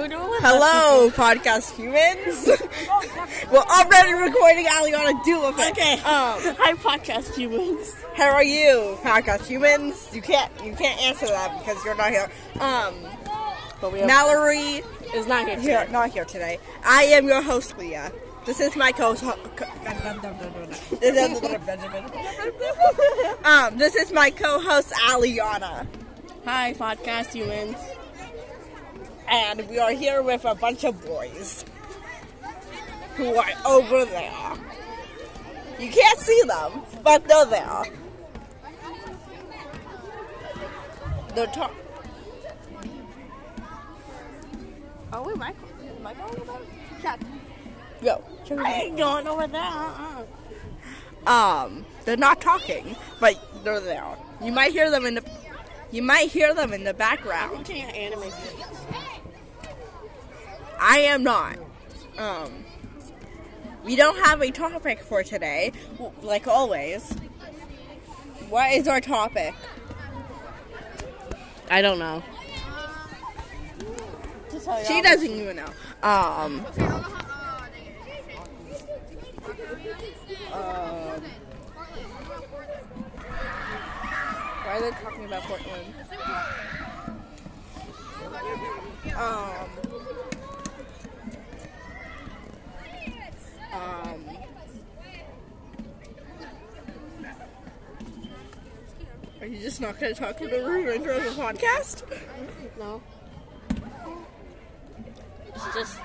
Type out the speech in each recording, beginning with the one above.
Hello, podcast humans. We're already recording Ali Aliana do it. Okay. Um, Hi, podcast humans. how are you, podcast humans? You can't you can't answer that because you're not here. Um, But we have Mallory is not here. here today. not here today. I am your host, Leah. This is my co. co- um, this is my co-host Aliana, Hi, podcast humans. And we are here with a bunch of boys who are over there. You can't see them, but they're there. They're talking. Oh, wait, Michael. Michael over there? Shut. Yo, I ain't going over there. Uh-uh. um, they're not talking, but they're there. You might hear them in the, you might hear them in the I'm background. watching an anime video. I am not. Um, we don't have a topic for today, like always. What is our topic? I don't know. She doesn't even know. Um, um, why are they talking about Portland? Um, um, are you just not going to talk to the remainder of the podcast? No. It's just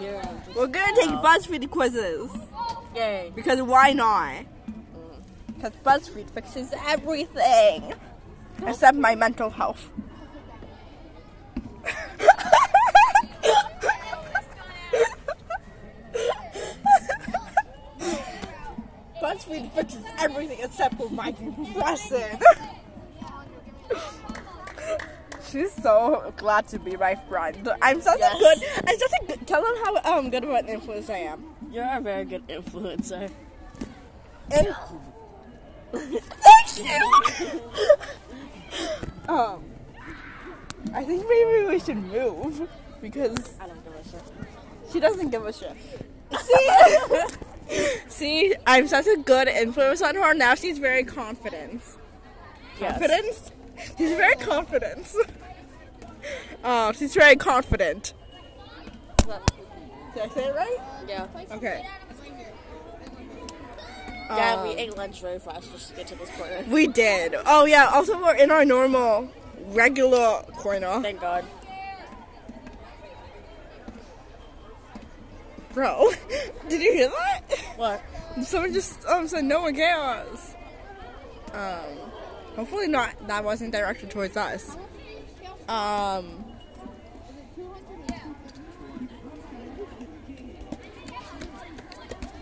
here. Just- We're gonna take BuzzFeed quizzes. Yay. Because why not? Because BuzzFeed fixes everything except my mental health. Everything except for my depression. She's so glad to be my friend. I'm such Yes. a good. I'm such a good. Tell them how um good of an influence I am. You're a very good influencer. And thank you. um, I think maybe we should move because I don't give a shit. she doesn't give a shit. See, see, I'm such a good influence on her. Now she's very confident. Yes. Confidence? She's very confident. Oh, she's very confident. Did I say it right? Yeah. Okay. Yeah, Um, we ate lunch very fast just to get to this corner. We did. Oh yeah. Also, we're in our normal, regular corner, Thank God. Bro. Did you hear that? What? Someone just um said no one cares. Um, hopefully not. That wasn't directed towards us. Um.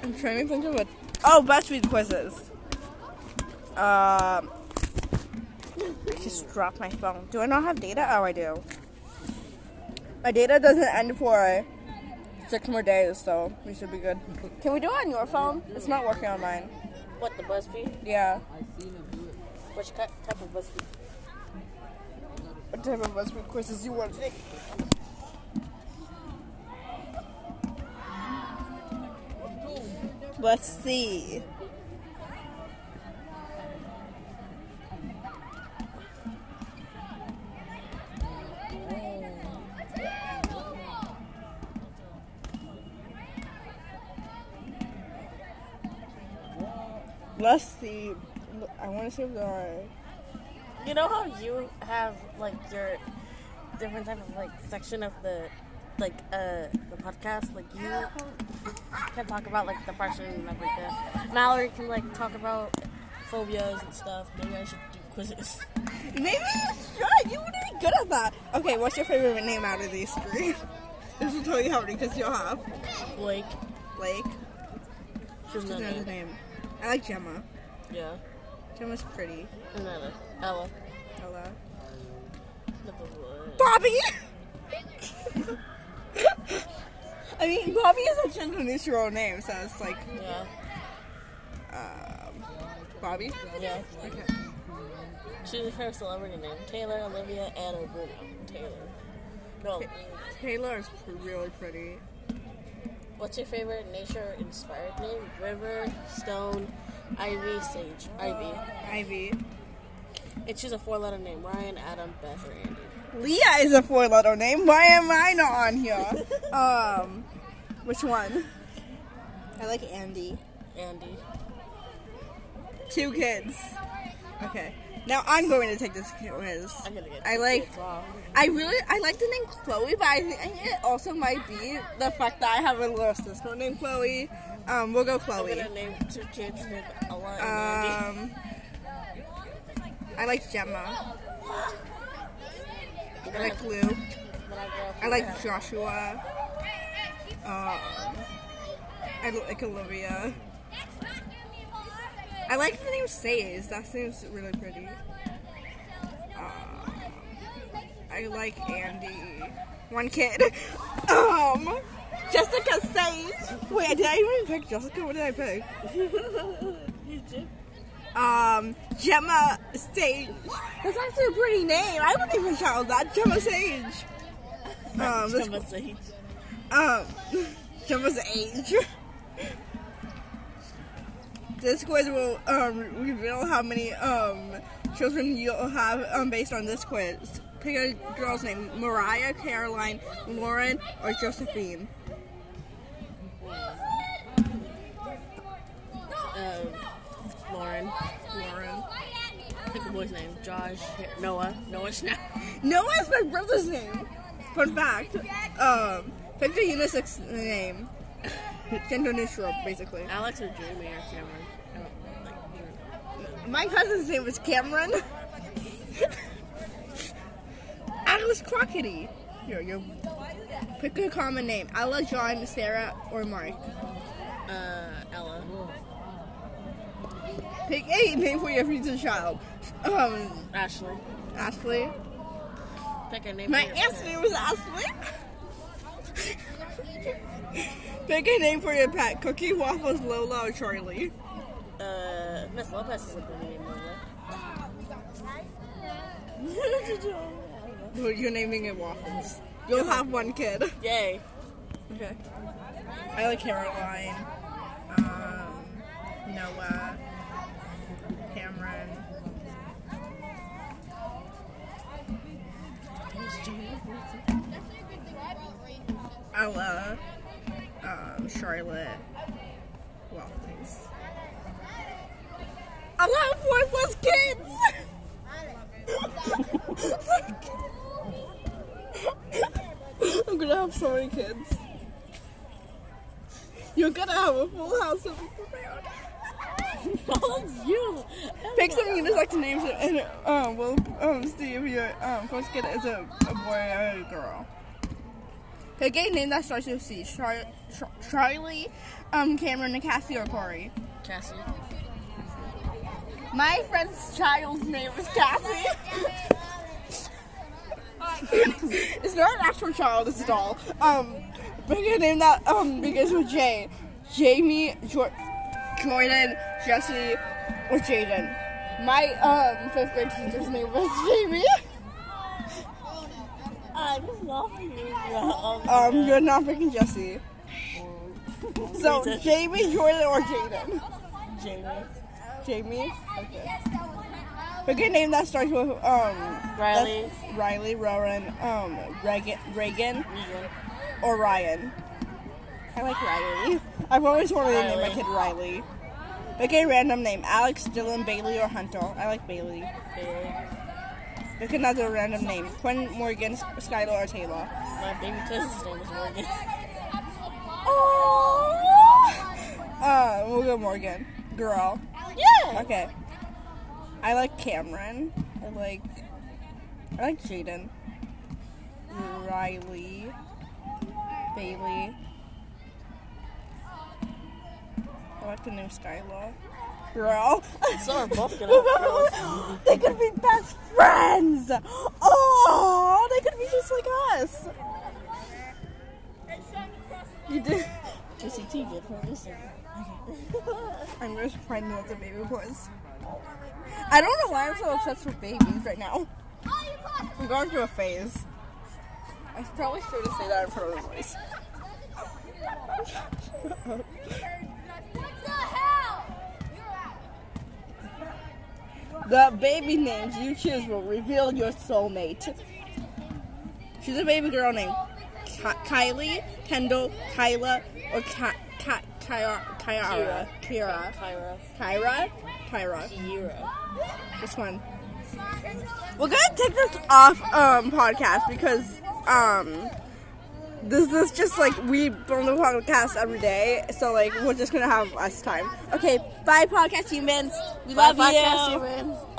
I'm trying to think of what. Oh, BuzzFeed quizzes. Um. I just dropped my phone. Do I not have data? Oh, I do. My data doesn't end for six more days, so we should be good. Can we do it on your phone? It's not working on mine. What, the BuzzFeed? Yeah. Which type of BuzzFeed? What type of BuzzFeed quizzes you want to take? Let's see. Let's see. I want to there are. You know how you have like your different type of like section of the like uh the podcast? Like you can talk about like depression and everything. Mallory can like talk about phobias and stuff. Maybe I should do quizzes. Maybe you should. You would be good at that. Okay, what's your favorite name out of these three? This will tell you how many because you'll have Blake. Blake. She's What's another another name? I like Gemma. Yeah. Gemma's pretty. Another. Ella. Hello. Another one. Bobby. I mean, Bobby is a gender neutral name, so it's like Yeah. um, Bobby. Yeah. Okay. She's her celebrity name. Taylor, Olivia, Anna, Bruno. Taylor. No. Taylor is really pretty. What's your favorite nature-inspired name? River, Stone, Ivy, Sage. Ivy. Ivy. And choose a four-letter name. Ryan, Adam, Beth, or Andy. Leah is a four letter name. Why am I not on here? um, which one? I like Andy. Andy. Two kids. Okay. Now I'm going to take this quiz. I'm. I like. I really. I like the name Chloe, but I think it also might be the fact that I have a little sister named Chloe. Um, we'll go I'm Chloe. gonna name two kids named Ella and. Um, I like Gemma. I like Lou. I grow up, I I'm like Joshua. Um, I like Olivia. I like the name Sayes. That seems really pretty. Um, I like Andy. One kid. Um, Jessica Sage. Wait, did I even pick Jessica? What did I pick? You did? Um, Gemma Sage. That's actually a pretty name. I wouldn't even shout that. Gemma Sage. Um, Gemma Sage. um, Gemma's age. This quiz will um, reveal how many um, children you'll have um, based on this quiz. Pick a girl's name: Mariah, Caroline, Lauren, or Josephine. Um, Lauren. Lauren. Pick a boy's name. Josh. Noah. Noah Schnapp. Noah's my brother's name. Fun fact. Um, pick a unisex name. Neutral, basically. Alex or Jamie or Cameron. Like. My cousin's name is Cameron. Alice Crockety. Here, you pick a common name. Ella, John, Sarah, or Mark. Uh, Ella. Pick a name for your future child. Um, Ashley. Ashley. Pick a name. My aunt's name was Ashley. Pick a name for your pet. Cookie, Waffles, Lola, or Charlie. Uh, Miss Lopez is a pretty name, Lola. Well, You're naming it Waffles. You'll have one kid. Yay. Okay. I like Caroline, um, Noah, Cameron. Ella, um, Charlotte. Waffles. I love worthless kids! I'm gonna have so many kids. You're gonna have a full house of people around. Oh, you. Pick to name names and um, we'll um, see if your um, first kid is a, a boy or a girl. Pick a name that starts with C. Char- Char- Charlie, um, Cameron, Cassie, or Corey. Cassie. My friend's child's name is Cassie. it's not an actual child, it's a doll. Um, pick a name that um begins with J. Jamie, Jor- Jordan, Jesse, or Jaden. My um fifth grade teacher's name was Jamie. I'm laughing at Um, you're not picking Jesse. So Jamie, Jordan, or Jaden. Jamie. Jamie. Okay. Pick a name that starts with um Riley. Riley, Rowan, um Reagan, Reagan, or Ryan. I like Riley. I've always wanted to name my kid Riley. Pick a random name: Alex, Dylan, Bailey, or Hunter. I like Bailey. Bailey. Pick another random name: Quinn, Morgan, Skylar, or Taylor. My baby cousin's name is Morgan. Oh. Uh, we'll go Morgan. Girl. Yeah. Okay. I like Cameron. I like. I like Jaden. Riley. Bailey. I like the new Skylar. Girl. So we're both gonna have girls. they could be best friends. Oh, they could be just like us. You did. JCT did for this. I'm just find what the baby was. I don't know why I'm so obsessed with babies right now. I'm going through a phase. I probably should have said that in front of the voice. What the hell? The baby names you choose will reveal your soulmate. She's a baby girl named Ki- Kylie, Kendall, Kyla, or Ki- Ki- Kyra. Kyra. Kyra. Kyra. Kyra. Kyra. Kira. This one. We're gonna take this off um podcast because um this is just like we film the podcast every day, so like we're just gonna have less time. Okay, bye podcast humans. We love Bye, you. podcast humans.